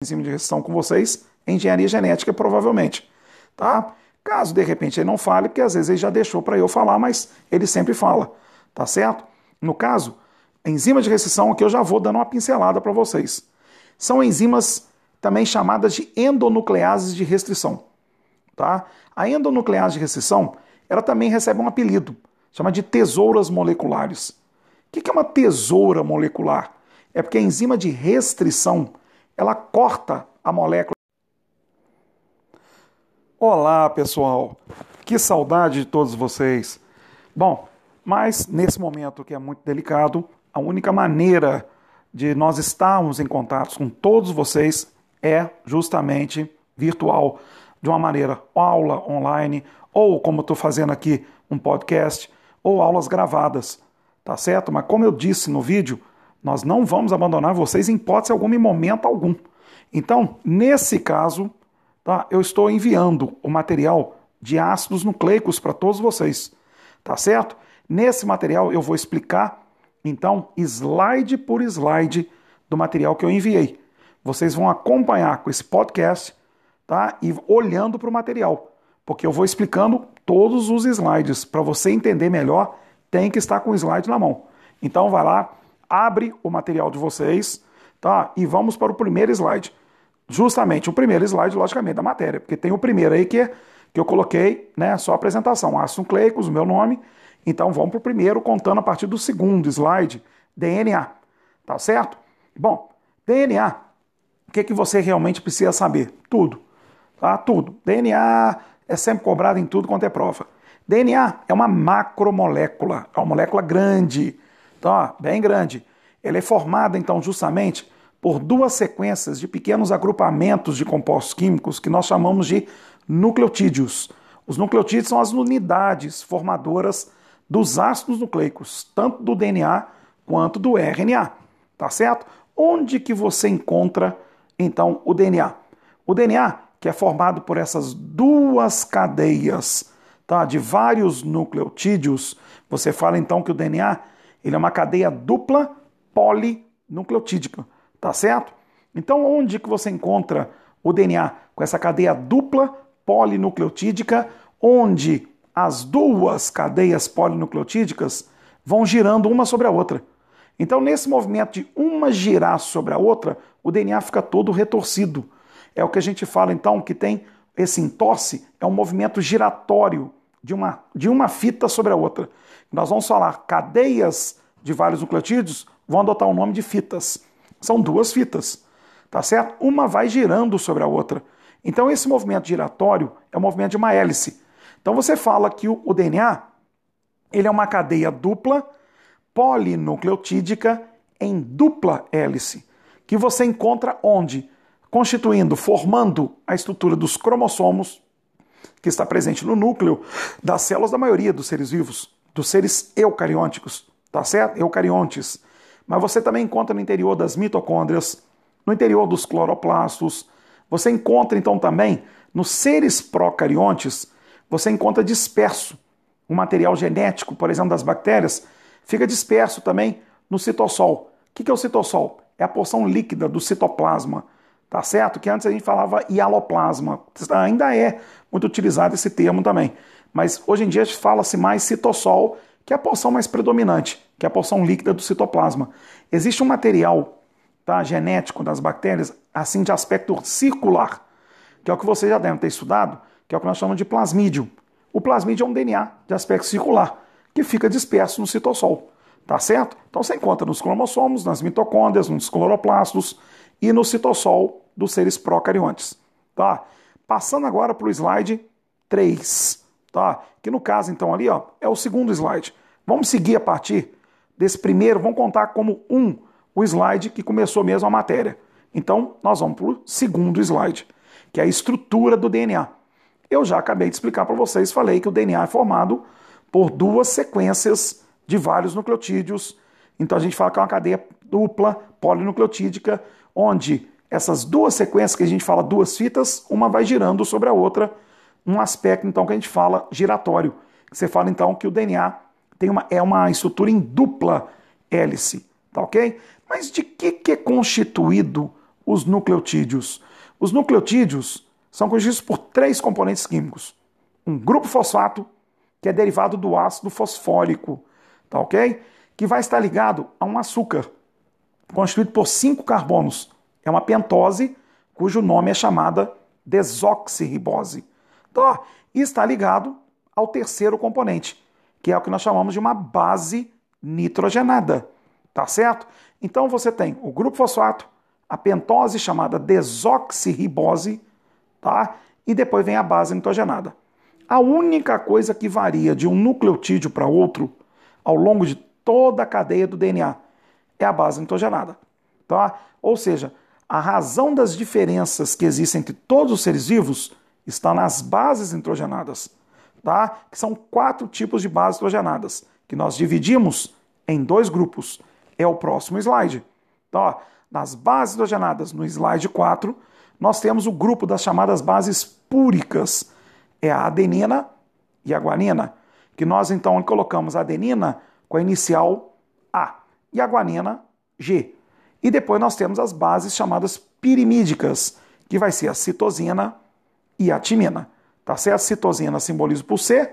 enzima de restrição com vocês, engenharia genética, provavelmente. Tá? Caso de repente ele não fale, porque às vezes ele já deixou para eu falar, mas ele sempre fala. Tá certo? No caso, enzima de restrição, aqui eu já vou dando uma pincelada para vocês. São enzimas também chamadas de endonucleases de restrição. Tá? A endonuclease de restrição, ela também recebe um apelido, chama de tesouras moleculares. O que é uma tesoura molecular? É porque a enzima de restrição, ela corta a molécula. Olá, pessoal. Que saudade de todos vocês. Bom, mas nesse momento que é muito delicado, a única maneira de nós estarmos em contato com todos vocês é justamente virtual, de uma maneira aula online, ou como estou fazendo aqui, um podcast, ou aulas gravadas, tá certo? Mas como eu disse no vídeo, nós não vamos abandonar vocês em hipótese alguma, em momento algum. Então, nesse caso, tá, eu estou enviando o material de ácidos nucleicos para todos vocês, tá certo? Nesse material eu vou explicar, então, slide por slide do material que eu enviei. Vocês vão acompanhar com esse podcast, tá? E olhando para o material, porque eu vou explicando todos os slides para você entender melhor. Tem que estar com o slide na mão. Então, vai lá, abre o material de vocês, tá? E vamos para o primeiro slide. Justamente o primeiro slide, logicamente, da matéria, porque tem o primeiro aí que, que eu coloquei, né? Só apresentação, ácidos nucleicos, o meu nome. Então vamos para o primeiro, contando a partir do segundo slide, DNA. Tá certo? Bom, DNA, o que, que você realmente precisa saber? Tudo. Tá? Tudo. DNA é sempre cobrado em tudo quanto é prova. DNA é uma macromolécula, é uma molécula grande tá? bem grande. Ele é formada, então, justamente por duas sequências de pequenos agrupamentos de compostos químicos que nós chamamos de nucleotídeos. Os nucleotídeos são as unidades formadoras dos ácidos nucleicos, tanto do DNA quanto do RNA, tá certo? Onde que você encontra então o DNA? O DNA, que é formado por essas duas cadeias, tá, de vários nucleotídeos, você fala então que o DNA ele é uma cadeia dupla polinucleotídica, tá certo? Então, onde que você encontra o DNA com essa cadeia dupla polinucleotídica, onde as duas cadeias polinucleotídicas vão girando uma sobre a outra. Então, nesse movimento de uma girar sobre a outra, o DNA fica todo retorcido. É o que a gente fala então que tem esse entorce, é um movimento giratório de uma, de uma fita sobre a outra. Nós vamos falar cadeias de vários nucleotídeos vão adotar o nome de fitas. São duas fitas, tá certo? Uma vai girando sobre a outra. Então esse movimento giratório é o movimento de uma hélice. Então você fala que o, o DNA ele é uma cadeia dupla polinucleotídica em dupla hélice, que você encontra onde? Constituindo, formando a estrutura dos cromossomos, que está presente no núcleo das células da maioria dos seres vivos, dos seres eucarióticos, tá certo? Eucariontes. Mas você também encontra no interior das mitocôndrias, no interior dos cloroplastos. Você encontra então também nos seres procariontes, você encontra disperso o material genético, por exemplo, das bactérias, fica disperso também no citossol. O que é o citossol? É a porção líquida do citoplasma, tá certo? Que antes a gente falava hialoplasma. Ainda é muito utilizado esse termo também. Mas hoje em dia fala-se mais citossol, que é a porção mais predominante, que é a porção líquida do citoplasma. Existe um material tá, genético das bactérias, assim de aspecto circular, que é o que você já deve ter estudado, que é o que nós chamamos de plasmídio. O plasmídio é um DNA de aspecto circular, que fica disperso no citossol. Tá certo? Então você encontra nos cromossomos, nas mitocôndrias, nos cloroplastos e no citossol dos seres procariontes. Tá? Passando agora para o slide 3 tá? Que no caso, então, ali, ó, é o segundo slide. Vamos seguir a partir desse primeiro, vamos contar como um o slide que começou mesmo a matéria. Então, nós vamos para o segundo slide, que é a estrutura do DNA. Eu já acabei de explicar para vocês, falei que o DNA é formado por duas sequências de vários nucleotídeos. Então a gente fala que é uma cadeia dupla polinucleotídica, onde essas duas sequências que a gente fala duas fitas, uma vai girando sobre a outra um aspecto então que a gente fala giratório. Você fala então que o DNA tem uma, é uma estrutura em dupla hélice, tá ok? Mas de que, que é constituído os nucleotídeos? Os nucleotídeos são constituídos por três componentes químicos. Um grupo fosfato, que é derivado do ácido fosfórico, tá ok? Que vai estar ligado a um açúcar, constituído por cinco carbonos. É uma pentose, cujo nome é chamada desoxirribose. Então, e está ligado ao terceiro componente, que é o que nós chamamos de uma base nitrogenada. Tá certo? Então você tem o grupo fosfato, a pentose chamada desoxirribose, tá? E depois vem a base nitrogenada. A única coisa que varia de um nucleotídeo para outro ao longo de toda a cadeia do DNA é a base nitrogenada. Tá? Ou seja, a razão das diferenças que existem entre todos os seres vivos está nas bases nitrogenadas, tá? Que são quatro tipos de bases nitrogenadas, que nós dividimos em dois grupos. É o próximo slide. Então, ó, nas bases nitrogenadas, no slide 4, nós temos o grupo das chamadas bases púricas. É a adenina e a guanina, que nós então colocamos a adenina com a inicial A e a guanina G. E depois nós temos as bases chamadas pirimídicas, que vai ser a citosina e a timina. Tá certo? Citosina simboliza por C,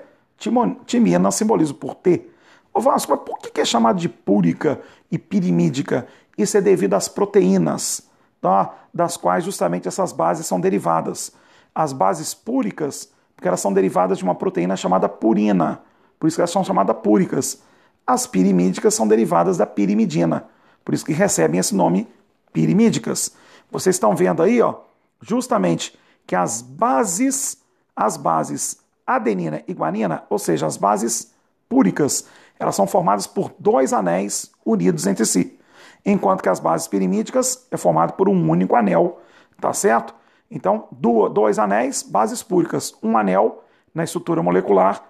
timina simboliza por T. Ô Vasco, mas por que é chamado de púrica e pirimídica? Isso é devido às proteínas, tá? das quais justamente essas bases são derivadas. As bases púricas, porque elas são derivadas de uma proteína chamada purina, por isso elas são chamadas púricas. As pirimídicas são derivadas da pirimidina, por isso que recebem esse nome pirimídicas. Vocês estão vendo aí, ó, justamente que as bases, as bases adenina e guanina, ou seja, as bases púricas, elas são formadas por dois anéis unidos entre si, enquanto que as bases pirimídicas é formado por um único anel, tá certo? Então, dois anéis, bases púricas, um anel na estrutura molecular,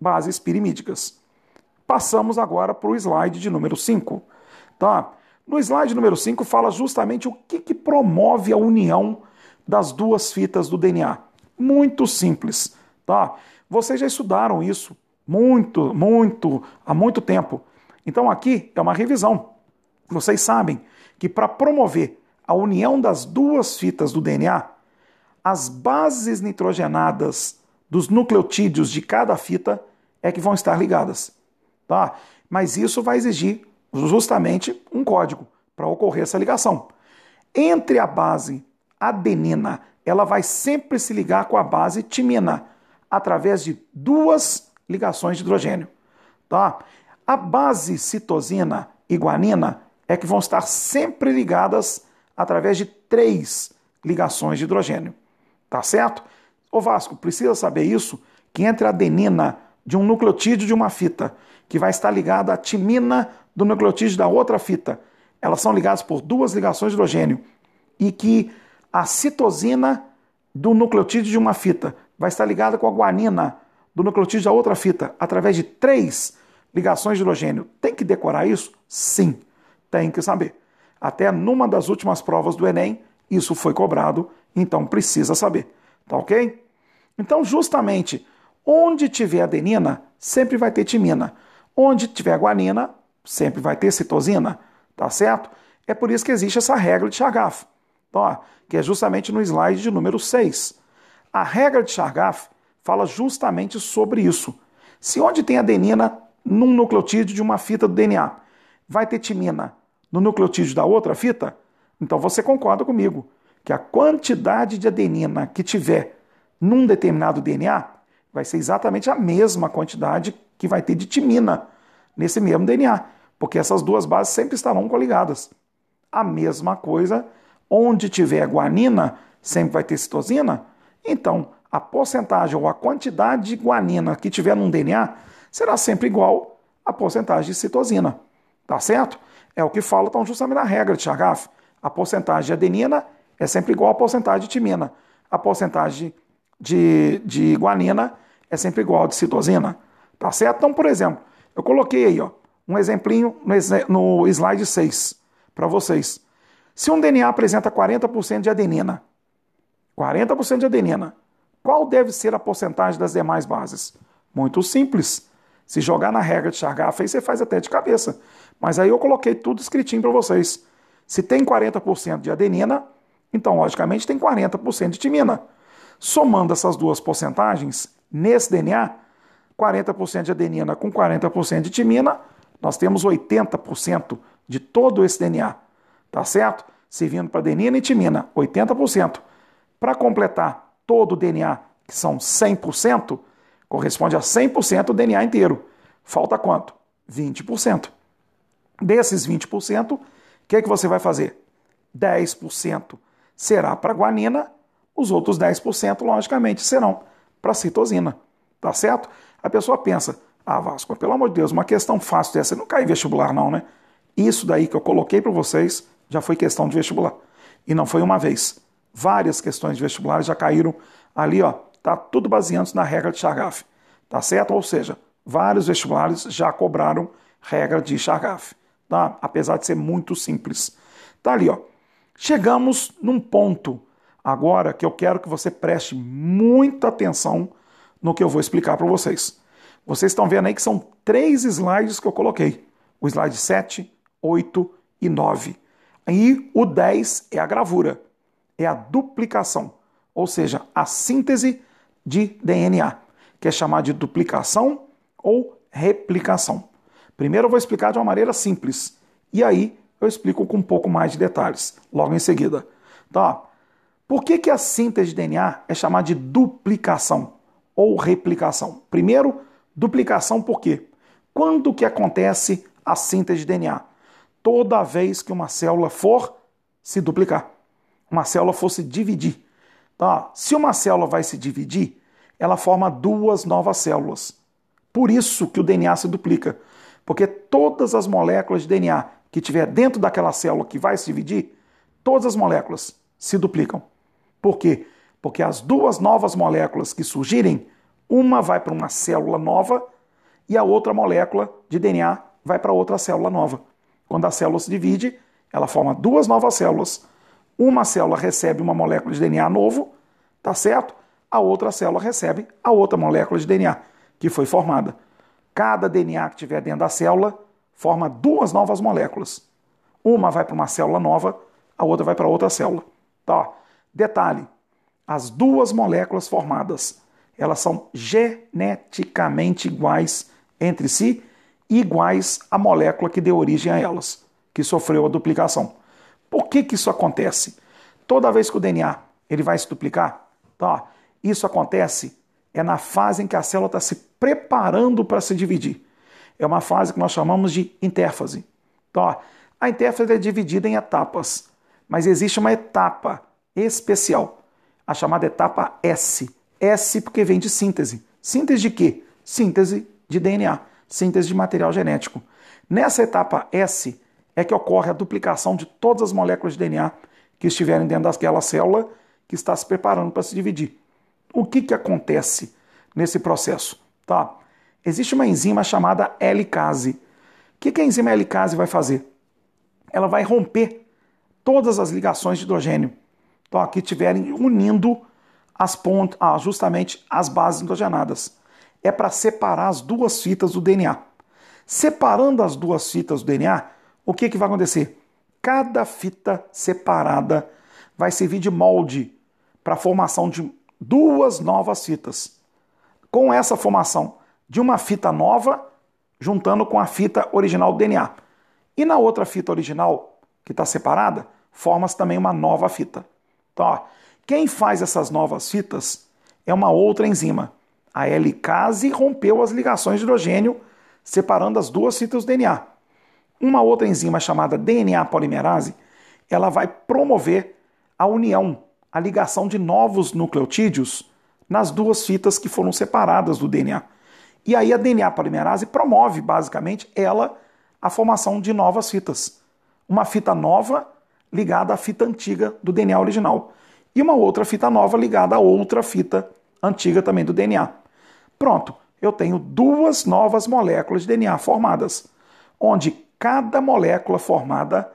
bases pirimídicas. Passamos agora para o slide de número 5. Tá? No slide número 5 fala justamente o que, que promove a união das duas fitas do DNA. Muito simples, tá? Vocês já estudaram isso muito, muito, há muito tempo. Então aqui é uma revisão. Vocês sabem que para promover a união das duas fitas do DNA, as bases nitrogenadas dos nucleotídeos de cada fita é que vão estar ligadas, tá? Mas isso vai exigir justamente um código para ocorrer essa ligação. Entre a base adenina, ela vai sempre se ligar com a base timina, através de duas ligações de hidrogênio. Tá? A base citosina e guanina é que vão estar sempre ligadas através de três ligações de hidrogênio. Tá certo? O Vasco, precisa saber isso, que entre a adenina de um nucleotídeo de uma fita, que vai estar ligada à timina do nucleotídeo da outra fita, elas são ligadas por duas ligações de hidrogênio, e que a citosina do nucleotídeo de uma fita vai estar ligada com a guanina do nucleotídeo da outra fita através de três ligações de hidrogênio. Tem que decorar isso? Sim, tem que saber. Até numa das últimas provas do Enem, isso foi cobrado, então precisa saber. Tá ok? Então, justamente, onde tiver adenina, sempre vai ter timina. Onde tiver guanina, sempre vai ter citosina. Tá certo? É por isso que existe essa regra de Chargaff ó, que é justamente no slide de número 6. A regra de Chargaff fala justamente sobre isso. Se onde tem adenina num nucleotídeo de uma fita do DNA, vai ter timina no nucleotídeo da outra fita, então você concorda comigo que a quantidade de adenina que tiver num determinado DNA vai ser exatamente a mesma quantidade que vai ter de timina nesse mesmo DNA, porque essas duas bases sempre estarão coligadas. A mesma coisa onde tiver guanina, sempre vai ter citosina. Então, a porcentagem ou a quantidade de guanina que tiver num DNA será sempre igual à porcentagem de citosina. Tá certo? É o que fala então justamente na regra de Chargaff. A porcentagem de adenina é sempre igual à porcentagem de timina. A porcentagem de, de guanina é sempre igual à de citosina. Tá certo? Então, por exemplo, eu coloquei aí ó, um exemplinho no slide 6 para vocês. Se um DNA apresenta 40% de adenina, 40% de adenina, qual deve ser a porcentagem das demais bases? Muito simples. Se jogar na regra de Chargaff, aí você faz até de cabeça. Mas aí eu coloquei tudo escritinho para vocês. Se tem 40% de adenina, Então, logicamente, tem 40% de timina. Somando essas duas porcentagens, nesse DNA, 40% de adenina com 40% de timina, nós temos 80% de todo esse DNA. Tá certo? Servindo para adenina e timina, 80%. Para completar todo o DNA, que são 100%, corresponde a 100% do DNA inteiro. Falta quanto? 20%. Desses 20%, o que, é que você vai fazer? 10% será para guanina, os outros 10%, logicamente, serão para citosina. Tá certo? A pessoa pensa, ah, Vasco, pelo amor de Deus, uma questão fácil dessa, não cai em vestibular não, né? Isso daí que eu coloquei para vocês já foi questão de vestibular. E não foi uma vez. Várias questões de vestibular já caíram ali, ó, tá tudo baseando na regra de Chargaff. Tá certo? Ou seja, vários vestibulares já cobraram regra de Chargaff, tá? Apesar de ser muito simples. Tá ali, ó. Chegamos num ponto agora que eu quero que você preste muita atenção no que eu vou explicar para vocês. Vocês estão vendo aí que são três slides que eu coloquei: o slide 7, 8 e 9. E o 10 é a gravura, é a duplicação, ou seja, a síntese de DNA, que é chamada de duplicação ou replicação. Primeiro eu vou explicar de uma maneira simples, e aí eu explico com um pouco mais de detalhes, logo em seguida. Tá? Por que, que a síntese de DNA é chamada de duplicação ou replicação? Primeiro, duplicação por quê? Quando que acontece a síntese de DNA? Toda vez que uma célula for se duplicar, uma célula for se dividir. Tá? Se uma célula vai se dividir, ela forma duas novas células. Por isso que o DNA se duplica. Porque todas as moléculas de DNA que tiver dentro daquela célula que vai se dividir, todas as moléculas se duplicam. Por quê? Porque as duas novas moléculas que surgirem, uma vai para uma célula nova e a outra molécula de DNA vai para outra célula nova. Quando a célula se divide, ela forma duas novas células. Uma célula recebe uma molécula de DNA novo, tá certo? A outra célula recebe a outra molécula de DNA que foi formada. Cada DNA que tiver dentro da célula forma duas novas moléculas. Uma vai para uma célula nova, a outra vai para outra célula. Tá? Detalhe: as duas moléculas formadas, elas são geneticamente iguais entre si, iguais à molécula que deu origem a elas, que sofreu a duplicação. Por que, que isso acontece? Toda vez que o DNA ele vai se duplicar, tá? isso acontece é na fase em que a célula está se preparando para se dividir. É uma fase que nós chamamos de intérfase. Então, a intérfase é dividida em etapas, mas existe uma etapa especial, a chamada etapa S. S porque vem de síntese. Síntese de quê? Síntese de DNA, síntese de material genético. Nessa etapa S é que ocorre a duplicação de todas as moléculas de DNA que estiverem dentro daquela célula que está se preparando para se dividir. O que, que acontece nesse processo? Tá? Existe uma enzima chamada helicase. O que, que a enzima helicase vai fazer? Ela vai romper todas as ligações de hidrogênio tá? que estiverem unindo as pontas, ah, justamente as bases hidrogenadas. É para separar as duas fitas do DNA. Separando as duas fitas do DNA, o que, que vai acontecer? Cada fita separada vai servir de molde para a formação de duas novas fitas. Com essa formação de uma fita nova, juntando com a fita original do DNA. E na outra fita original, que está separada, forma-se também uma nova fita. Então, ó, quem faz essas novas fitas é uma outra enzima. A helicase rompeu as ligações de hidrogênio, separando as duas fitas do DNA. Uma outra enzima chamada DNA polimerase, ela vai promover a união a ligação de novos nucleotídeos nas duas fitas que foram separadas do DNA. E aí a DNA polimerase promove, basicamente, ela a formação de novas fitas. Uma fita nova ligada à fita antiga do DNA original. E uma outra fita nova ligada a outra fita antiga também do DNA. Pronto, eu tenho duas novas moléculas de DNA formadas, onde cada molécula formada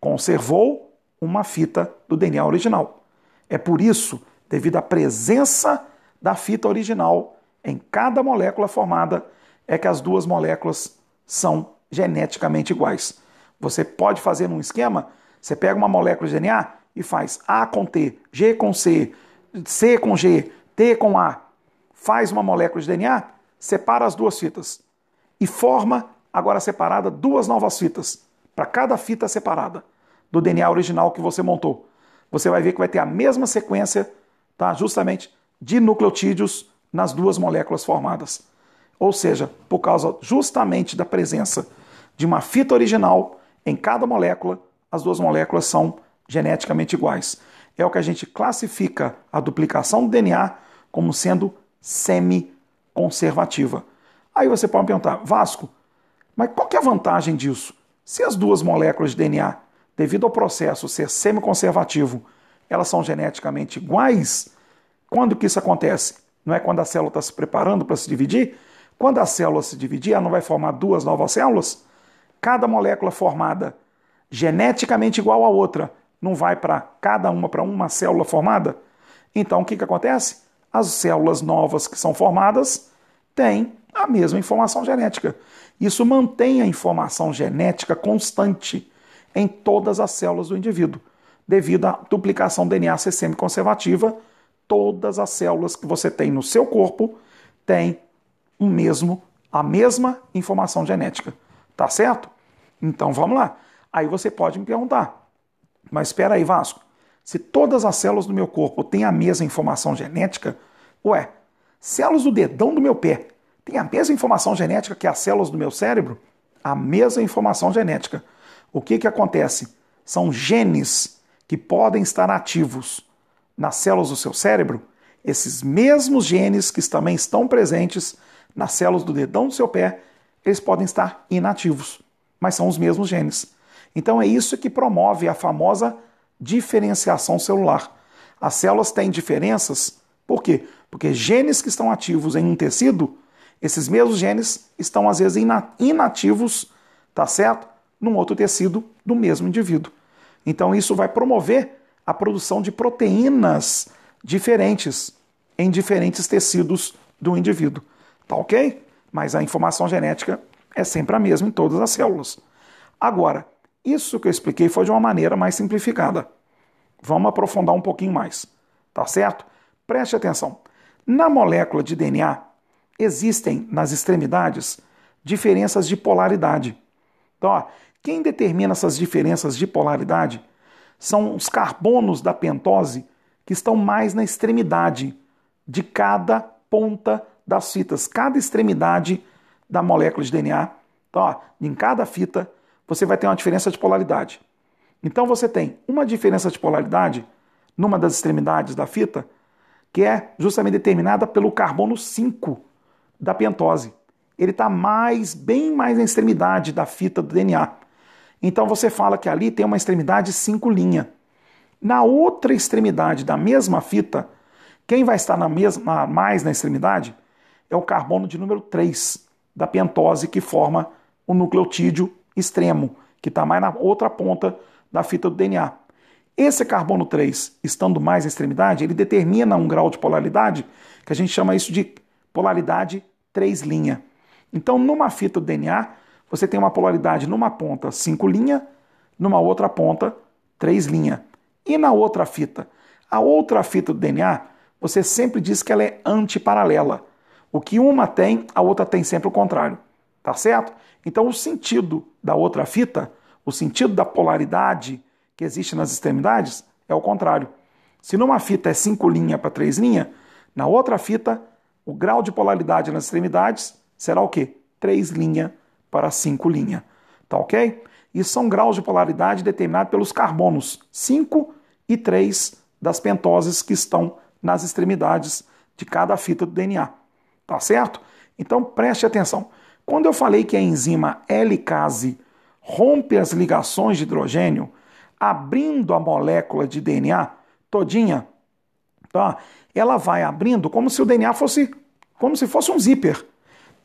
conservou uma fita do DNA original. É por isso, devido à presença da fita original em cada molécula formada, é que as duas moléculas são geneticamente iguais. Você pode fazer num esquema, você pega uma molécula de DNA e faz A com T, G com C, C com G, T com A, faz uma molécula de DNA, separa as duas fitas e forma, agora separada, duas novas fitas, para cada fita separada do DNA original que você montou. Você vai ver que vai ter a mesma sequência, tá? justamente, de nucleotídeos nas duas moléculas formadas. Ou seja, por causa justamente da presença de uma fita original em cada molécula, as duas moléculas são geneticamente iguais. É o que a gente classifica a duplicação do DNA como sendo semi-conservativa. Aí você pode perguntar, Vasco, mas qual que é a vantagem disso? Se as duas moléculas de DNA, devido ao processo ser semi-conservativo, elas são geneticamente iguais, quando que isso acontece? Não é quando a célula está se preparando para se dividir? Quando a célula se dividir, ela não vai formar duas novas células? Cada molécula formada geneticamente igual à outra não vai para cada uma para uma célula formada? Então o que, que acontece? As células novas que são formadas têm a mesma informação genética. Isso mantém a informação genética constante em todas as células do indivíduo. Devido à duplicação DNA ser semi-conservativa, todas as células que você tem no seu corpo têm o mesmo, a mesma informação genética. Tá certo? Então vamos lá. Aí você pode me perguntar, mas espera aí, Vasco, se todas as células do meu corpo têm a mesma informação genética, ué, células do dedão do meu pé têm a mesma informação genética que as células do meu cérebro? A mesma informação genética. O que, que acontece? São genes que podem estar ativos nas células do seu cérebro, esses mesmos genes que também estão presentes nas células do dedão do seu pé, eles podem estar inativos, mas são os mesmos genes. Então é isso que promove a famosa diferenciação celular. As células têm diferenças, por quê? Porque genes que estão ativos em um tecido, esses mesmos genes estão às vezes inativos, tá certo? Num outro tecido do mesmo indivíduo. Então isso vai promover a produção de proteínas diferentes em diferentes tecidos do indivíduo. Tá ok? Mas a informação genética é sempre a mesma em todas as células. Agora, isso que eu expliquei foi de uma maneira mais simplificada. Vamos aprofundar um pouquinho mais, tá certo? Preste atenção. Na molécula de DNA, existem nas extremidades diferenças de polaridade. Então, ó, quem determina essas diferenças de polaridade são os carbonos da pentose que estão mais na extremidade de cada ponta das fitas, cada extremidade da molécula de DNA. Então, ó, em cada fita você vai ter uma diferença de polaridade. Então você tem uma diferença de polaridade numa das extremidades da fita, que é justamente determinada pelo carbono 5 da pentose. Ele está mais, bem mais na extremidade da fita do DNA. Então você fala que ali tem uma extremidade 5 linha. Na outra extremidade da mesma fita, quem vai estar na mesma, mais na extremidade é o carbono de número 3 da pentose que forma o nucleotídeo extremo, que está mais na outra ponta da fita do DNA. Esse carbono 3, estando mais na extremidade, ele determina um grau de polaridade que a gente chama isso de polaridade 3 linha. Então, numa fita do DNA, você tem uma polaridade numa ponta 5 linha, numa outra ponta 3 linha. E na outra fita? A outra fita do DNA, você sempre diz que ela é antiparalela. O que uma tem, a outra tem sempre o contrário. Tá certo? Então, o sentido da outra fita, o sentido da polaridade que existe nas extremidades, é o contrário. Se numa fita é 5 linha para 3 linha, na outra fita, o grau de polaridade nas extremidades será o quê? 3 linha para 5 linha. Tá ok? E são graus de polaridade determinados pelos carbonos 5 e 3 das pentoses que estão nas extremidades de cada fita do DNA. Tá certo? Então preste atenção. Quando eu falei que a enzima L-case rompe as ligações de hidrogênio, abrindo a molécula de DNA todinha, tá? ela vai abrindo como se o DNA fosse como se fosse um zíper.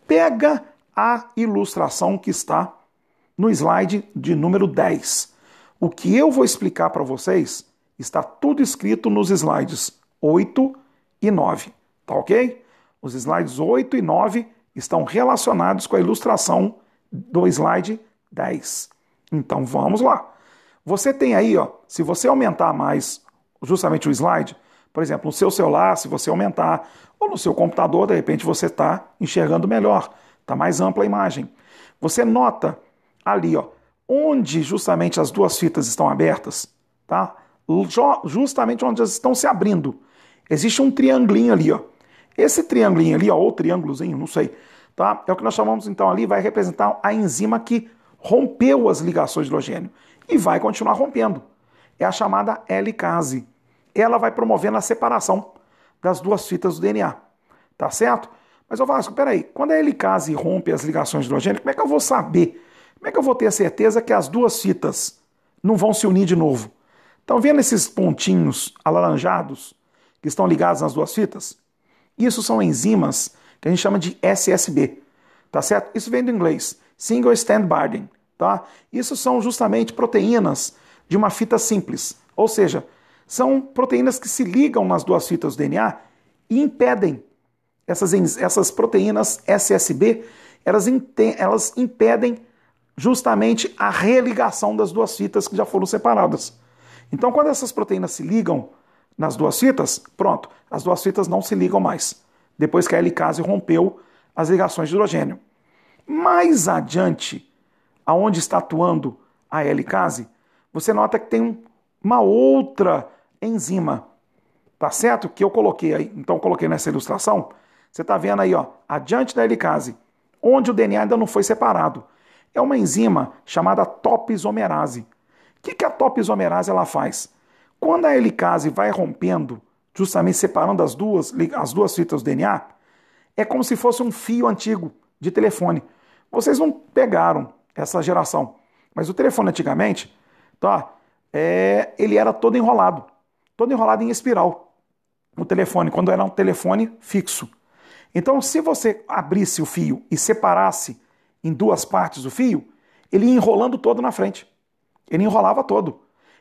Pega a ilustração que está no slide de número 10. O que eu vou explicar para vocês está tudo escrito nos slides 8 e 9, tá ok? Os slides 8 e 9 estão relacionados com a ilustração do slide 10. Então vamos lá. Você tem aí, ó, se você aumentar mais justamente o slide, por exemplo, no seu celular, se você aumentar, ou no seu computador, de repente você está enxergando melhor, está mais ampla a imagem. Você nota ali, ó, onde justamente as duas fitas estão abertas, tá? Justamente onde elas estão se abrindo. Existe um triangulinho ali, ó. Esse triangulinho ali, ó, ou triângulozinho, não sei, tá? É o que nós chamamos então ali, vai representar a enzima que rompeu as ligações de hidrogênio e vai continuar rompendo. É a chamada helicase. Ela vai promovendo a separação das duas fitas do DNA. Tá certo? Mas, ô Vasco, peraí, quando a helicase rompe as ligações de hidrogênio, como é que eu vou saber? Como é que eu vou ter a certeza que as duas fitas não vão se unir de novo? Estão vendo esses pontinhos alaranjados que estão ligados nas duas fitas? Isso são enzimas que a gente chama de SSB, tá certo? Isso vem do inglês, Single Stand Binding, tá? Isso são justamente proteínas de uma fita simples, ou seja, são proteínas que se ligam nas duas fitas do DNA e impedem essas, essas proteínas SSB, elas, elas impedem justamente a religação das duas fitas que já foram separadas. Então, quando essas proteínas se ligam nas duas fitas, pronto, as duas fitas não se ligam mais, depois que a helicase rompeu as ligações de hidrogênio. Mais adiante, aonde está atuando a helicase, você nota que tem uma outra enzima, tá certo? Que eu coloquei aí, então coloquei nessa ilustração. Você está vendo aí, ó, adiante da helicase, onde o DNA ainda não foi separado. É uma enzima chamada topisomerase. O que, que a topisomerase ela faz? Quando a helicase vai rompendo, justamente separando as duas, as duas fitas do DNA, é como se fosse um fio antigo de telefone. Vocês não pegaram essa geração, mas o telefone antigamente, tá? É, ele era todo enrolado, todo enrolado em espiral. O telefone, quando era um telefone fixo. Então, se você abrisse o fio e separasse em duas partes o fio, ele ia enrolando todo na frente. Ele enrolava todo.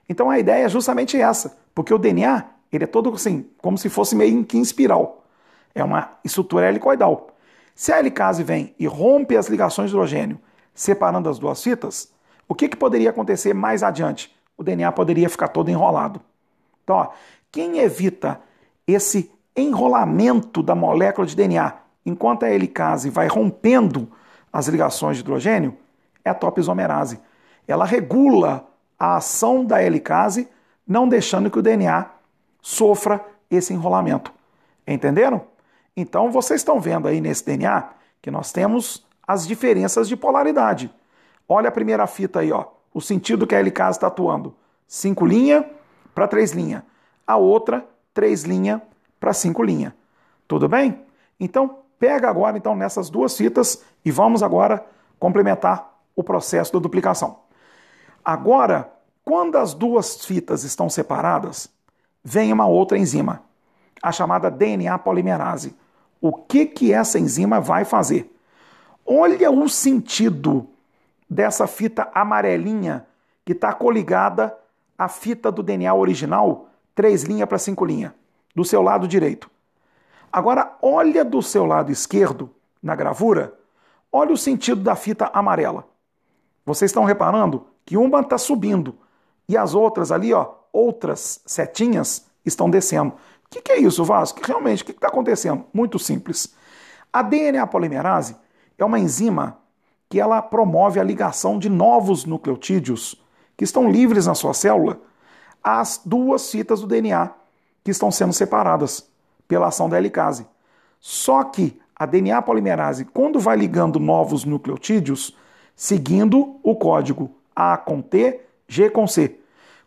Então a ideia é justamente essa, porque o DNA ele é todo assim, como se fosse meio que em espiral. É uma estrutura helicoidal. Se a helicase vem e rompe as ligações de hidrogênio, separando as duas fitas, o que, que poderia acontecer mais adiante? O DNA poderia ficar todo enrolado. Então, ó, quem evita esse enrolamento da molécula de DNA enquanto a helicase vai rompendo as ligações de hidrogênio é a topisomerase. Ela regula a ação da helicase, não deixando que o DNA sofra esse enrolamento. Entenderam? Então vocês estão vendo aí nesse DNA que nós temos as diferenças de polaridade. Olha a primeira fita aí, ó, o sentido que a helicase está atuando. 5 linha para 3 linha. A outra, 3 linha para 5 linha. Tudo bem? Então, pega agora então nessas duas fitas e vamos agora complementar o processo da duplicação. Agora, quando as duas fitas estão separadas, vem uma outra enzima, a chamada DNA polimerase. O que, que essa enzima vai fazer? Olha o sentido dessa fita amarelinha que está coligada à fita do DNA original, 3 linha para 5 linha, do seu lado direito. Agora, olha do seu lado esquerdo, na gravura, olha o sentido da fita amarela. Vocês estão reparando que uma está subindo, e as outras ali, ó, outras setinhas, estão descendo. O que, que é isso, Vasco? Realmente, o que está acontecendo? Muito simples. A DNA polimerase é uma enzima que ela promove a ligação de novos nucleotídeos que estão livres na sua célula às duas fitas do DNA que estão sendo separadas pela ação da helicase. Só que a DNA polimerase, quando vai ligando novos nucleotídeos, seguindo o código A com T G com C.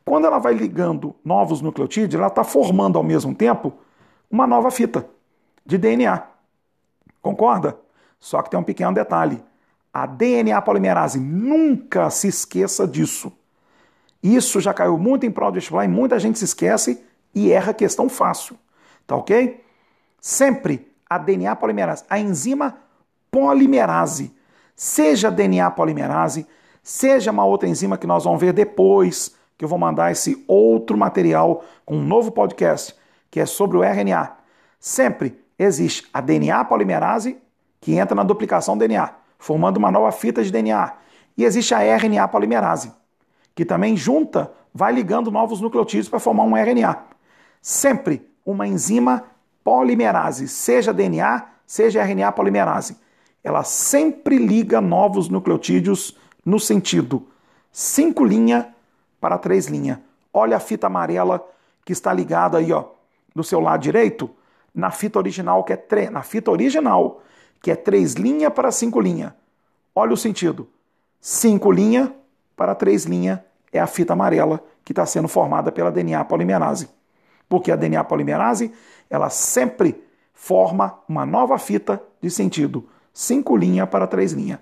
Quando ela vai ligando novos nucleotídeos, ela está formando ao mesmo tempo uma nova fita de DNA. Concorda? Só que tem um pequeno detalhe. A DNA polimerase, nunca se esqueça disso. Isso já caiu muito em prol do vestibular e muita gente se esquece e erra questão fácil. Tá ok? Sempre a DNA polimerase, a enzima polimerase, seja DNA polimerase, seja uma outra enzima que nós vamos ver depois, que eu vou mandar esse outro material com um novo podcast, que é sobre o RNA. Sempre existe a DNA polimerase, que entra na duplicação do DNA, formando uma nova fita de DNA. E existe a RNA polimerase, que também junta, vai ligando novos nucleotídeos para formar um RNA. Sempre uma enzima polimerase, seja DNA, seja RNA polimerase. Ela sempre liga novos nucleotídeos no sentido 5 linha para 3 linha. Olha a fita amarela que está ligada aí, ó, do seu lado direito, na fita original que é tre... na fita original, que é 3 linha para 5 linha. Olha o sentido. 5 linha para 3 linha é a fita amarela que está sendo formada pela DNA polimerase. Porque a DNA polimerase, ela sempre forma uma nova fita de sentido, 5 linha para 3 linha.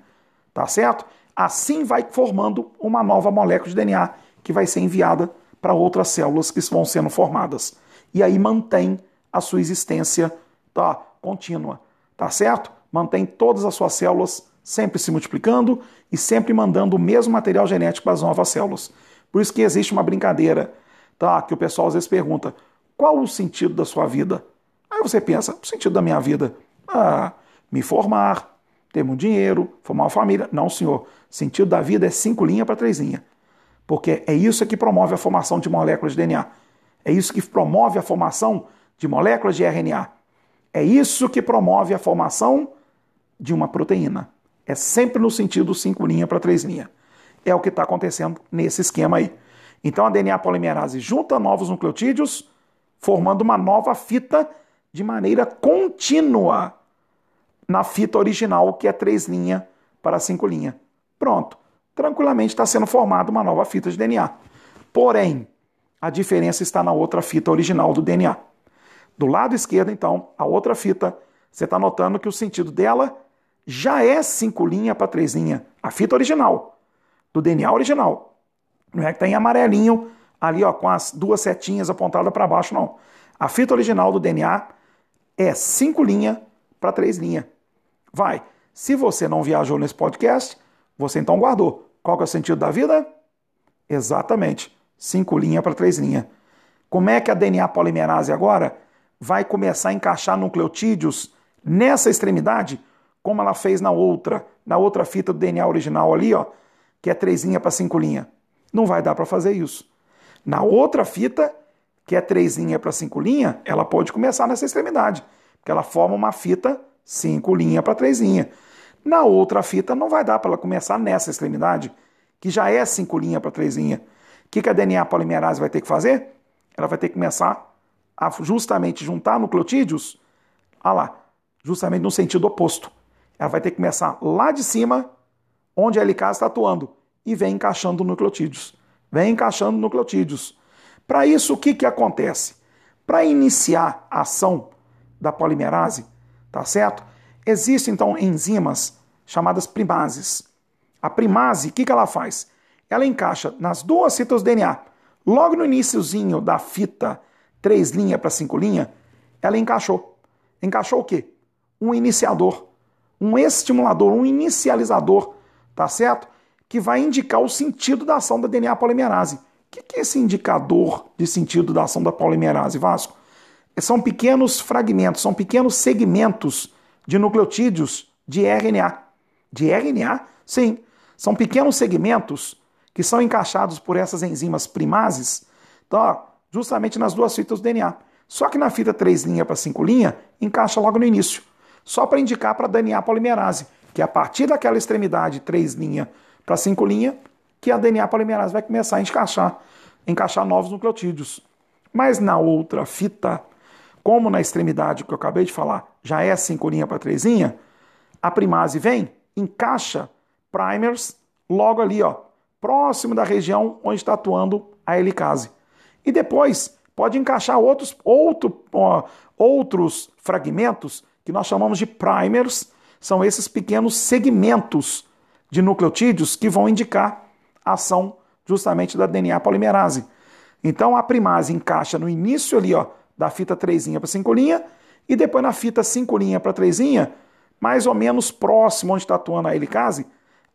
Tá certo? Assim vai formando uma nova molécula de DNA que vai ser enviada para outras células que vão sendo formadas. E aí mantém a sua existência tá, contínua. Tá certo? Mantém todas as suas células sempre se multiplicando e sempre mandando o mesmo material genético para as novas células. Por isso que existe uma brincadeira, tá? Que o pessoal às vezes pergunta: qual o sentido da sua vida? Aí você pensa: o sentido da minha vida? Ah, me formar, ter muito dinheiro, formar uma família. Não, senhor. Sentido da vida é cinco linhas para três linhas. Porque é isso que promove a formação de moléculas de DNA. É isso que promove a formação de moléculas de RNA. É isso que promove a formação de uma proteína. É sempre no sentido 5 linha para 3 linha. É o que está acontecendo nesse esquema aí. Então a DNA polimerase junta novos nucleotídeos, formando uma nova fita de maneira contínua na fita original, que é 3 linha para 5 linha. Pronto. Tranquilamente está sendo formada uma nova fita de DNA. Porém, a diferença está na outra fita original do DNA. Do lado esquerdo, então, a outra fita, você está notando que o sentido dela já é cinco linha para três linha. A fita original, do DNA original. Não é que está em amarelinho ali, ó, com as duas setinhas apontadas para baixo, não. A fita original do DNA é cinco linha para três linha. Vai. Se você não viajou nesse podcast, você então guardou. Qual que é o sentido da vida? Exatamente. Cinco linha para três linha. Como é que a DNA polimerase agora vai começar a encaixar nucleotídeos nessa extremidade? como ela fez na outra, na outra fita do DNA original ali, ó, que é três linha para cinco linha. Não vai dar para fazer isso. Na outra fita, que é três linha para cinco linha, ela pode começar nessa extremidade, porque ela forma uma fita cinco linha para três linha. Na outra fita não vai dar para ela começar nessa extremidade, que já é cinco linha para três linha. O que, que a DNA polimerase vai ter que fazer? Ela vai ter que começar a justamente juntar nucleotídeos, ah lá, justamente no sentido oposto. Ela vai ter que começar lá de cima, onde a LK está atuando, e vem encaixando nucleotídeos. Vem encaixando nucleotídeos. Para isso, o que, que acontece? Para iniciar a ação da polimerase, tá certo? Existem então enzimas chamadas primases. A primase, o que, que ela faz? Ela encaixa nas duas fitas do DNA. Logo no iníciozinho da fita 3 linha para 5 linha, ela encaixou. Encaixou o quê? Um iniciador um estimulador, um inicializador, tá certo? Que vai indicar o sentido da ação da DNA polimerase. O que é esse indicador de sentido da ação da polimerase, Vasco? São pequenos fragmentos, são pequenos segmentos de nucleotídeos de RNA. De RNA? Sim. São pequenos segmentos que são encaixados por essas enzimas primases, tá? justamente nas duas fitas do DNA. Só que na fita 3 linha para 5 linha, encaixa logo no início só para indicar para a DNA polimerase, que é a partir daquela extremidade 3 linha para 5 linha, que a DNA polimerase vai começar a encaixar, encaixar novos nucleotídeos. Mas na outra fita, como na extremidade que eu acabei de falar, já é 5 linha para 3 linha, a primase vem, encaixa primers logo ali, ó, próximo da região onde está atuando a helicase. E depois pode encaixar outros, outro, ó, outros fragmentos que nós chamamos de primers, são esses pequenos segmentos de nucleotídeos que vão indicar a ação justamente da DNA polimerase. Então a primase encaixa no início ali, ó, da fita 3 para 5 linha e depois na fita 5 para 3 mais ou menos próximo onde está atuando a helicase,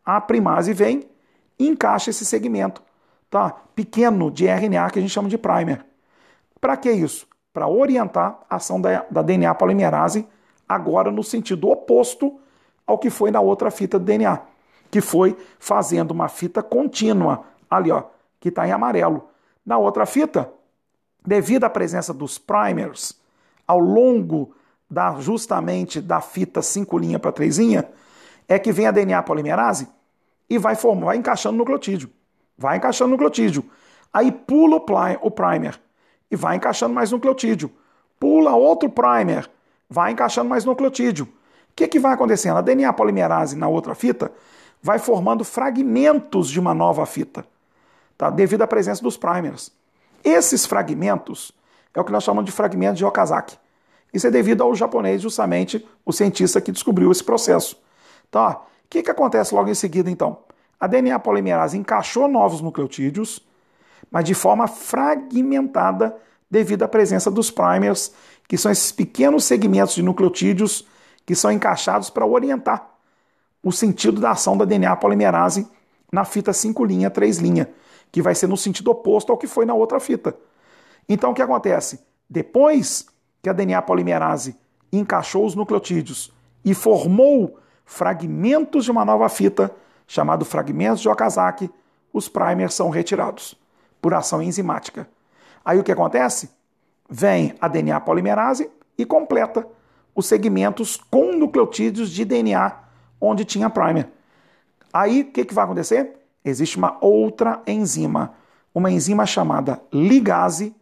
a primase vem e encaixa esse segmento, tá? Pequeno de RNA que a gente chama de primer. Para que isso? Para orientar a ação da, da DNA polimerase agora no sentido oposto ao que foi na outra fita do DNA, que foi fazendo uma fita contínua, ali ó, que está em amarelo. Na outra fita, devido à presença dos primers ao longo da justamente da fita 5 linha para 3 linha, é que vem a DNA polimerase e vai formar, vai encaixando no nucleotídeo. Vai encaixando no nucleotídeo. Aí pula o primer e vai encaixando mais nucleotídeo. Pula outro primer, vai encaixando mais nucleotídeo. O que, que vai acontecendo? A DNA polimerase na outra fita vai formando fragmentos de uma nova fita, tá? devido à presença dos primers. Esses fragmentos é o que nós chamamos de fragmentos de Okazaki. Isso é devido ao japonês, justamente o cientista que descobriu esse processo. Então, o que, que acontece logo em seguida, então? A DNA polimerase encaixou novos nucleotídeos, mas de forma fragmentada devido à presença dos primers, que são esses pequenos segmentos de nucleotídeos que são encaixados para orientar o sentido da ação da DNA polimerase na fita 5 linha, 3 linha, que vai ser no sentido oposto ao que foi na outra fita. Então o que acontece? Depois que a DNA polimerase encaixou os nucleotídeos e formou fragmentos de uma nova fita, chamado fragmentos de Okazaki, os primers são retirados por ação enzimática. Aí o que acontece? Vem a DNA polimerase e completa os segmentos com nucleotídeos de DNA onde tinha primer. Aí o que, que vai acontecer? Existe uma outra enzima, uma enzima chamada ligase,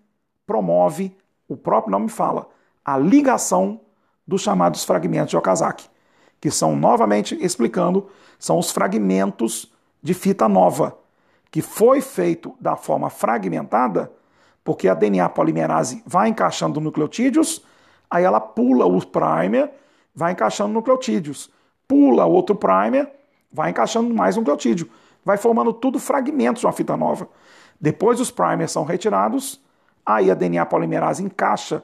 promove, o próprio nome fala, a ligação dos chamados fragmentos de Okazaki, que são, novamente explicando, são os fragmentos de fita nova, que foi feito da forma fragmentada, porque a DNA polimerase vai encaixando nucleotídeos, aí ela pula o primer, vai encaixando nucleotídeos pula outro primer, vai encaixando mais nucleotídeo, vai formando tudo fragmentos de uma fita nova. Depois os primers são retirados, aí a DNA polimerase encaixa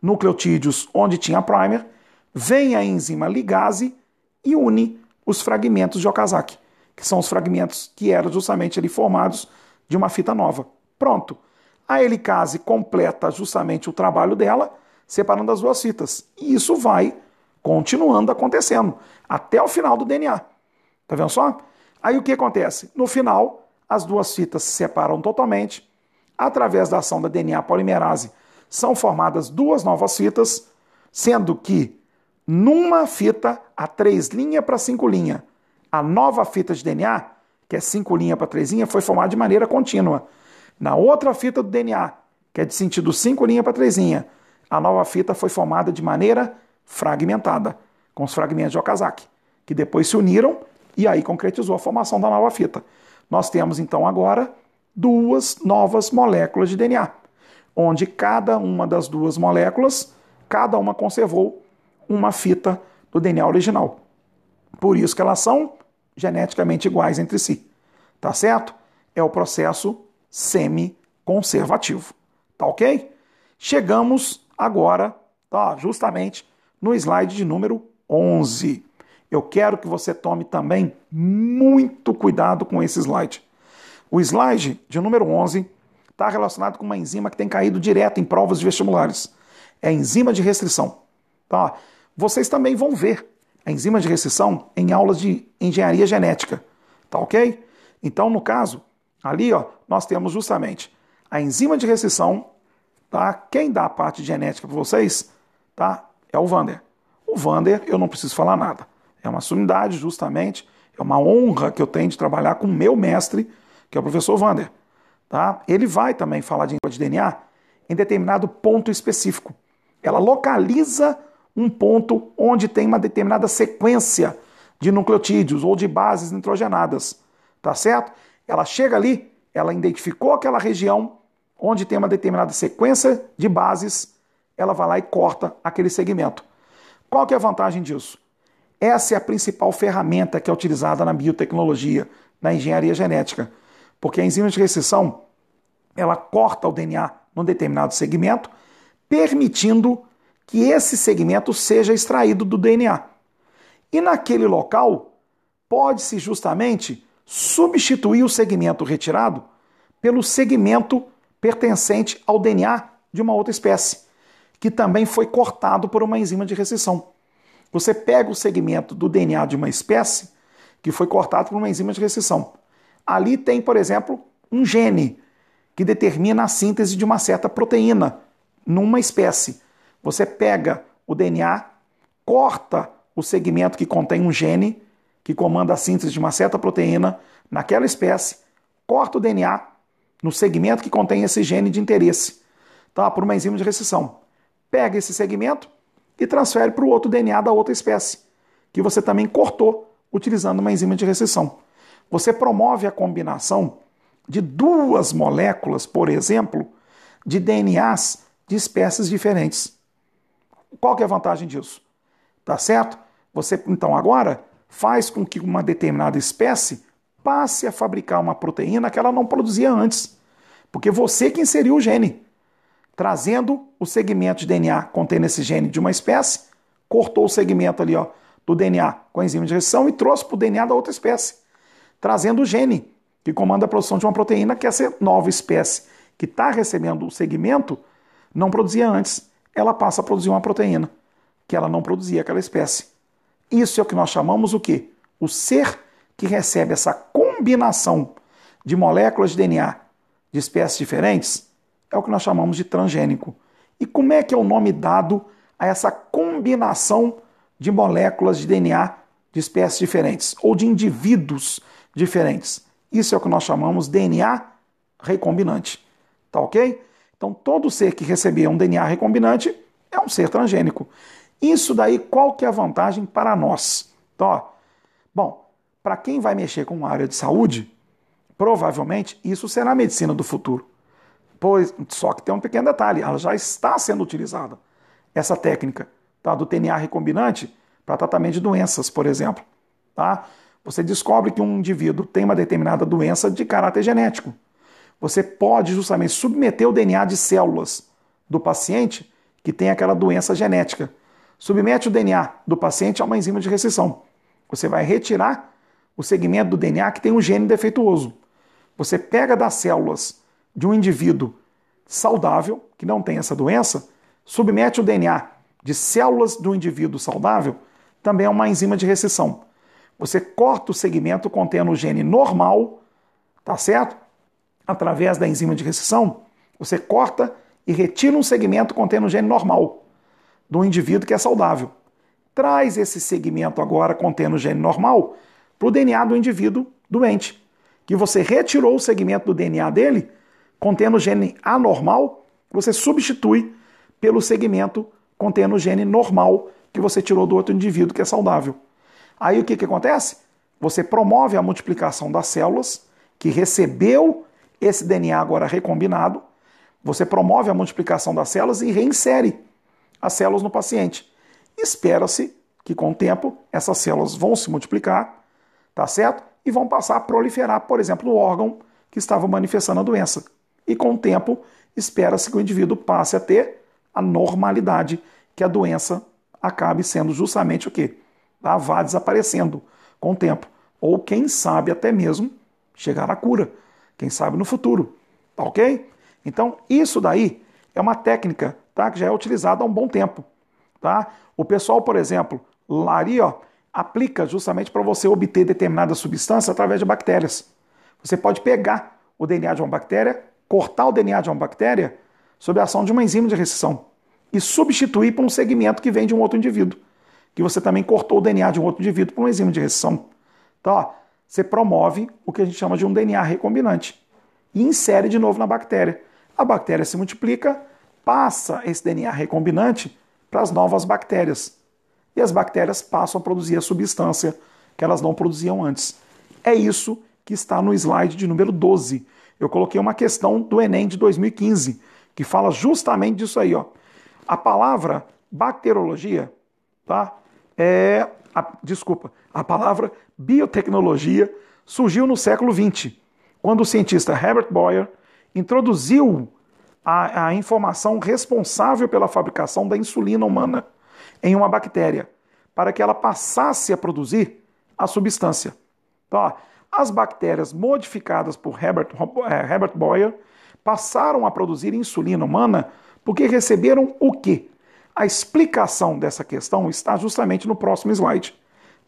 nucleotídeos onde tinha primer, vem a enzima ligase e une os fragmentos de Okazaki, que são os fragmentos que eram justamente ali formados de uma fita nova. Pronto. A helicase completa justamente o trabalho dela, separando as duas fitas. E isso vai continuando acontecendo até o final do DNA. Tá vendo só? Aí o que acontece? No final, as duas fitas se separam totalmente. Através da ação da DNA polimerase, são formadas duas novas fitas, sendo que numa fita, a três linha para cinco linha, a nova fita de DNA, que é cinco linha para três foi formada de maneira contínua. Na outra fita do DNA, que é de sentido cinco linha para três a nova fita foi formada de maneira fragmentada, com os fragmentos de Okazaki, que depois se uniram e aí concretizou a formação da nova fita. Nós temos então agora duas novas moléculas de DNA, onde cada uma das duas moléculas, cada uma conservou uma fita do DNA original. Por isso que elas são geneticamente iguais entre si. Tá certo? É o processo semi-conservativo. Tá ok? Chegamos agora, tá, justamente no slide de número 11. Eu quero que você tome também muito cuidado com esse slide. O slide de número 11 está relacionado com uma enzima que tem caído direto em provas de vestibulares. É a enzima de restrição. Tá? Vocês também vão ver a enzima de restrição em aulas de engenharia genética. Tá ok? Então, no caso, ali ó, nós temos justamente a enzima de restrição. Tá? Quem dá a parte genética para vocês tá? é o Vander. O Vander, eu não preciso falar nada. É uma sumidade, justamente, é uma honra que eu tenho de trabalhar com o meu mestre, que é o professor Vander. Tá? Ele vai também falar de de DNA em determinado ponto específico. Ela localiza um ponto onde tem uma determinada sequência de nucleotídeos ou de bases nitrogenadas. Tá certo? Ela chega ali, ela identificou aquela região onde tem uma determinada sequência de bases ela vai lá e corta aquele segmento. Qual que é a vantagem disso? Essa é a principal ferramenta que é utilizada na biotecnologia, na engenharia genética, porque a enzima de restrição ela corta o DNA num determinado segmento, permitindo que esse segmento seja extraído do DNA. E naquele local, pode-se justamente substituir o segmento retirado pelo segmento pertencente ao DNA de uma outra espécie que também foi cortado por uma enzima de restrição. Você pega o segmento do DNA de uma espécie que foi cortado por uma enzima de restrição. Ali tem, por exemplo, um gene que determina a síntese de uma certa proteína numa espécie. Você pega o DNA, corta o segmento que contém um gene que comanda a síntese de uma certa proteína naquela espécie, corta o DNA no segmento que contém esse gene de interesse, tá? por uma enzima de restrição. Pega esse segmento e transfere para o outro DNA da outra espécie, que você também cortou utilizando uma enzima de restrição. Você promove a combinação de duas moléculas, por exemplo, de DNAs de espécies diferentes. Qual que é a vantagem disso? Tá certo? Você então agora faz com que uma determinada espécie passe a fabricar uma proteína que ela não produzia antes, porque você que inseriu o gene, trazendo o segmento de DNA contendo esse gene de uma espécie, cortou o segmento ali ó, do DNA com a enzima de restrição e trouxe para o DNA da outra espécie, trazendo o gene que comanda a produção de uma proteína que essa nova espécie que está recebendo o segmento não produzia antes. Ela passa a produzir uma proteína que ela não produzia aquela espécie. Isso é o que nós chamamos o quê? O ser que recebe essa combinação de moléculas de DNA de espécies diferentes é o que nós chamamos de transgênico. E como é que é o nome dado a essa combinação de moléculas de DNA de espécies diferentes ou de indivíduos diferentes? Isso é o que nós chamamos DNA recombinante. Tá ok? Então, todo ser que receber um DNA recombinante é um ser transgênico. Isso daí, qual que é a vantagem para nós? Então, ó, bom, para quem vai mexer com a área de saúde, provavelmente isso será a medicina do futuro. Só que tem um pequeno detalhe, ela já está sendo utilizada, essa técnica tá, do DNA recombinante para tratamento de doenças, por exemplo. Tá? Você descobre que um indivíduo tem uma determinada doença de caráter genético você pode justamente submeter o DNA de células do paciente que tem aquela doença genética. Submete o DNA do paciente a uma enzima de restrição. Você vai retirar o segmento do DNA que tem um gene defeituoso. Você pega das células de um indivíduo saudável, que não tem essa doença, submete o DNA de células do indivíduo saudável, também a uma enzima de restrição. Você corta o segmento contendo o gene normal, tá certo? através da enzima de restrição, você corta e retira um segmento contendo o gene normal do indivíduo que é saudável. Traz esse segmento agora contendo o gene normal para o DNA do indivíduo doente, que você retirou o segmento do DNA dele contendo o gene anormal, você substitui pelo segmento contendo o gene normal que você tirou do outro indivíduo que é saudável. Aí o que, que acontece? Você promove a multiplicação das células que recebeu esse DNA agora recombinado, você promove a multiplicação das células e reinsere as células no paciente. Espera-se que com o tempo essas células vão se multiplicar, tá certo? E vão passar a proliferar, por exemplo, no órgão que estava manifestando a doença. E com o tempo, espera-se que o indivíduo passe a ter a normalidade, que a doença acabe sendo justamente o quê? Ela vá desaparecendo com o tempo. Ou quem sabe até mesmo chegar à cura quem sabe no futuro, tá ok? Então, isso daí é uma técnica tá, que já é utilizada há um bom tempo. Tá? O pessoal, por exemplo, lá ali, ó, aplica justamente para você obter determinada substância através de bactérias. Você pode pegar o DNA de uma bactéria, cortar o DNA de uma bactéria sob a ação de uma enzima de restrição e substituir por um segmento que vem de um outro indivíduo, que você também cortou o DNA de um outro indivíduo por uma enzima de restrição. Tá? você promove o que a gente chama de um DNA recombinante e insere de novo na bactéria. A bactéria se multiplica, passa esse DNA recombinante para as novas bactérias. E as bactérias passam a produzir a substância que elas não produziam antes. É isso que está no slide de número 12. Eu coloquei uma questão do Enem de 2015, que fala justamente disso aí. Ó. A palavra bacteriologia tá? é a, desculpa, a palavra biotecnologia surgiu no século XX, quando o cientista Herbert Boyer introduziu a, a informação responsável pela fabricação da insulina humana em uma bactéria, para que ela passasse a produzir a substância. Então, as bactérias modificadas por Herbert, eh, Herbert Boyer passaram a produzir insulina humana porque receberam o quê? A explicação dessa questão está justamente no próximo slide,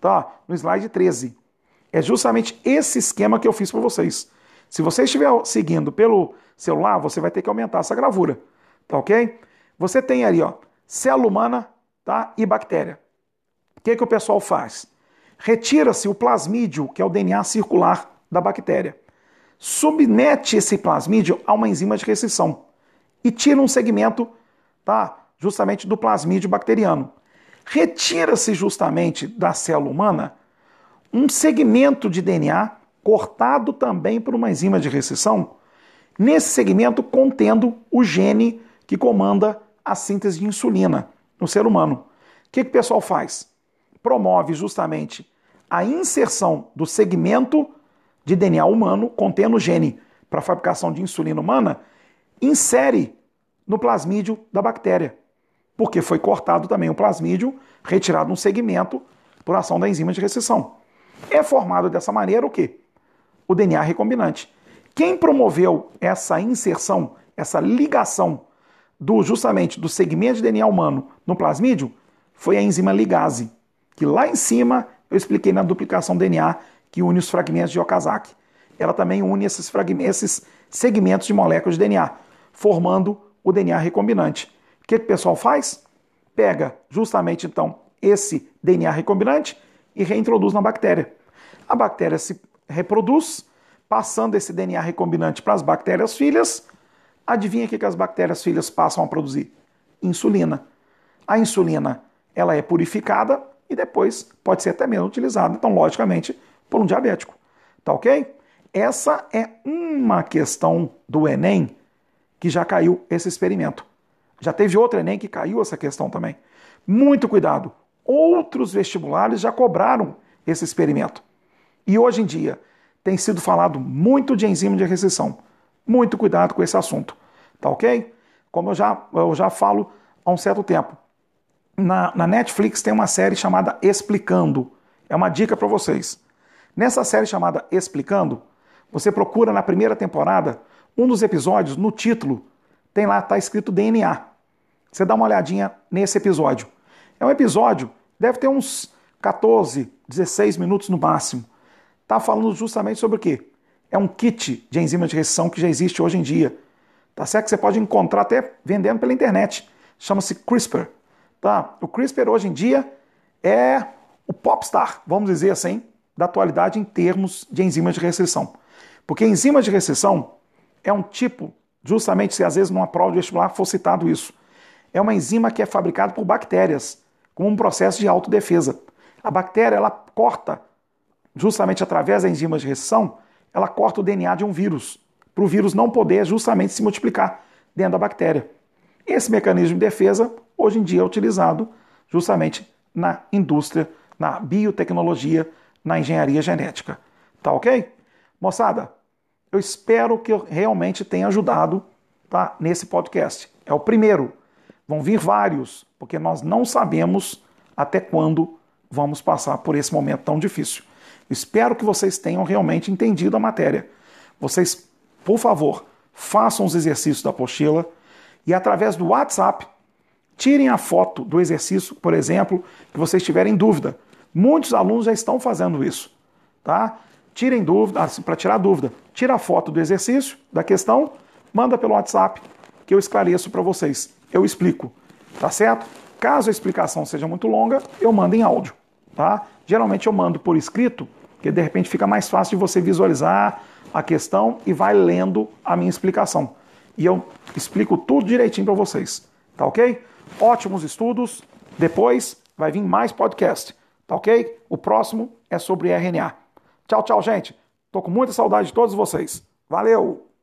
tá? No slide 13. É justamente esse esquema que eu fiz para vocês. Se você estiver seguindo pelo celular, você vai ter que aumentar essa gravura, tá ok? Você tem ali, ó, célula humana tá? e bactéria. O que, que o pessoal faz? Retira-se o plasmídio, que é o DNA circular da bactéria. Submete esse plasmídio a uma enzima de restrição e tira um segmento tá? justamente do plasmídio bacteriano. Retira-se justamente da célula humana um segmento de DNA cortado também por uma enzima de restrição, nesse segmento contendo o gene que comanda a síntese de insulina no ser humano. O que, que o pessoal faz? Promove justamente a inserção do segmento de DNA humano contendo o gene para a fabricação de insulina humana, insere no plasmídio da bactéria, porque foi cortado também o plasmídio, retirado um segmento por ação da enzima de restrição. É formado dessa maneira o quê? O DNA recombinante. Quem promoveu essa inserção, essa ligação do justamente do segmento de DNA humano no plasmídio foi a enzima ligase, que lá em cima eu expliquei na duplicação DNA que une os fragmentos de Okazaki. Ela também une esses, esses segmentos de moléculas de DNA, formando o DNA recombinante. O que, que o pessoal faz? Pega justamente então esse DNA recombinante e reintroduz na bactéria. A bactéria se reproduz, passando esse DNA recombinante para as bactérias filhas. Adivinha o que as bactérias filhas passam a produzir? Insulina. A insulina ela é purificada e depois pode ser até mesmo utilizada, então, logicamente, por um diabético. Tá ok? Essa é uma questão do Enem que já caiu esse experimento. Já teve outro Enem que caiu essa questão também. Muito cuidado. Outros vestibulares já cobraram esse experimento. E hoje em dia tem sido falado muito de enzima de restrição. Muito cuidado com esse assunto. Tá ok? Como eu já, eu já falo há um certo tempo. Na, na Netflix tem uma série chamada Explicando. É uma dica para vocês. Nessa série chamada Explicando, você procura na primeira temporada um dos episódios, no título, tem lá, está escrito DNA. Você dá uma olhadinha nesse episódio. É um episódio, deve ter uns 14, 16 minutos no máximo. Está falando justamente sobre o quê? É um kit de enzima de restrição que já existe hoje em dia. Tá certo? Que você pode encontrar até vendendo pela internet. Chama-se CRISPR. Tá? O CRISPR hoje em dia é o popstar, vamos dizer assim, da atualidade em termos de enzimas de restrição. Porque enzimas de restrição é um tipo, justamente se às vezes numa prova de vestibular for citado isso, é uma enzima que é fabricada por bactérias, como um processo de autodefesa. A bactéria, ela corta, justamente através da enzima de restrição, ela corta o DNA de um vírus, para o vírus não poder justamente se multiplicar dentro da bactéria. Esse mecanismo de defesa, hoje em dia, é utilizado justamente na indústria, na biotecnologia, na engenharia genética. Tá ok? Moçada, eu espero que eu realmente tenha ajudado tá, nesse podcast. É o primeiro. Vão vir vários, porque nós não sabemos até quando vamos passar por esse momento tão difícil. Espero que vocês tenham realmente entendido a matéria. Vocês, por favor, façam os exercícios da apostila e através do WhatsApp tirem a foto do exercício, por exemplo, que vocês tiverem dúvida. Muitos alunos já estão fazendo isso, tá? tirem dúvida, assim, para tirar dúvida, tira a foto do exercício, da questão, manda pelo WhatsApp que eu esclareço para vocês. Eu explico, tá certo? Caso a explicação seja muito longa, eu mando em áudio, tá? Geralmente eu mando por escrito, que de repente fica mais fácil de você visualizar a questão e vai lendo a minha explicação. E eu explico tudo direitinho para vocês, tá ok? Ótimos estudos. Depois vai vir mais podcast, tá ok? O próximo é sobre RNA. Tchau, tchau, gente. Tô com muita saudade de todos vocês. Valeu!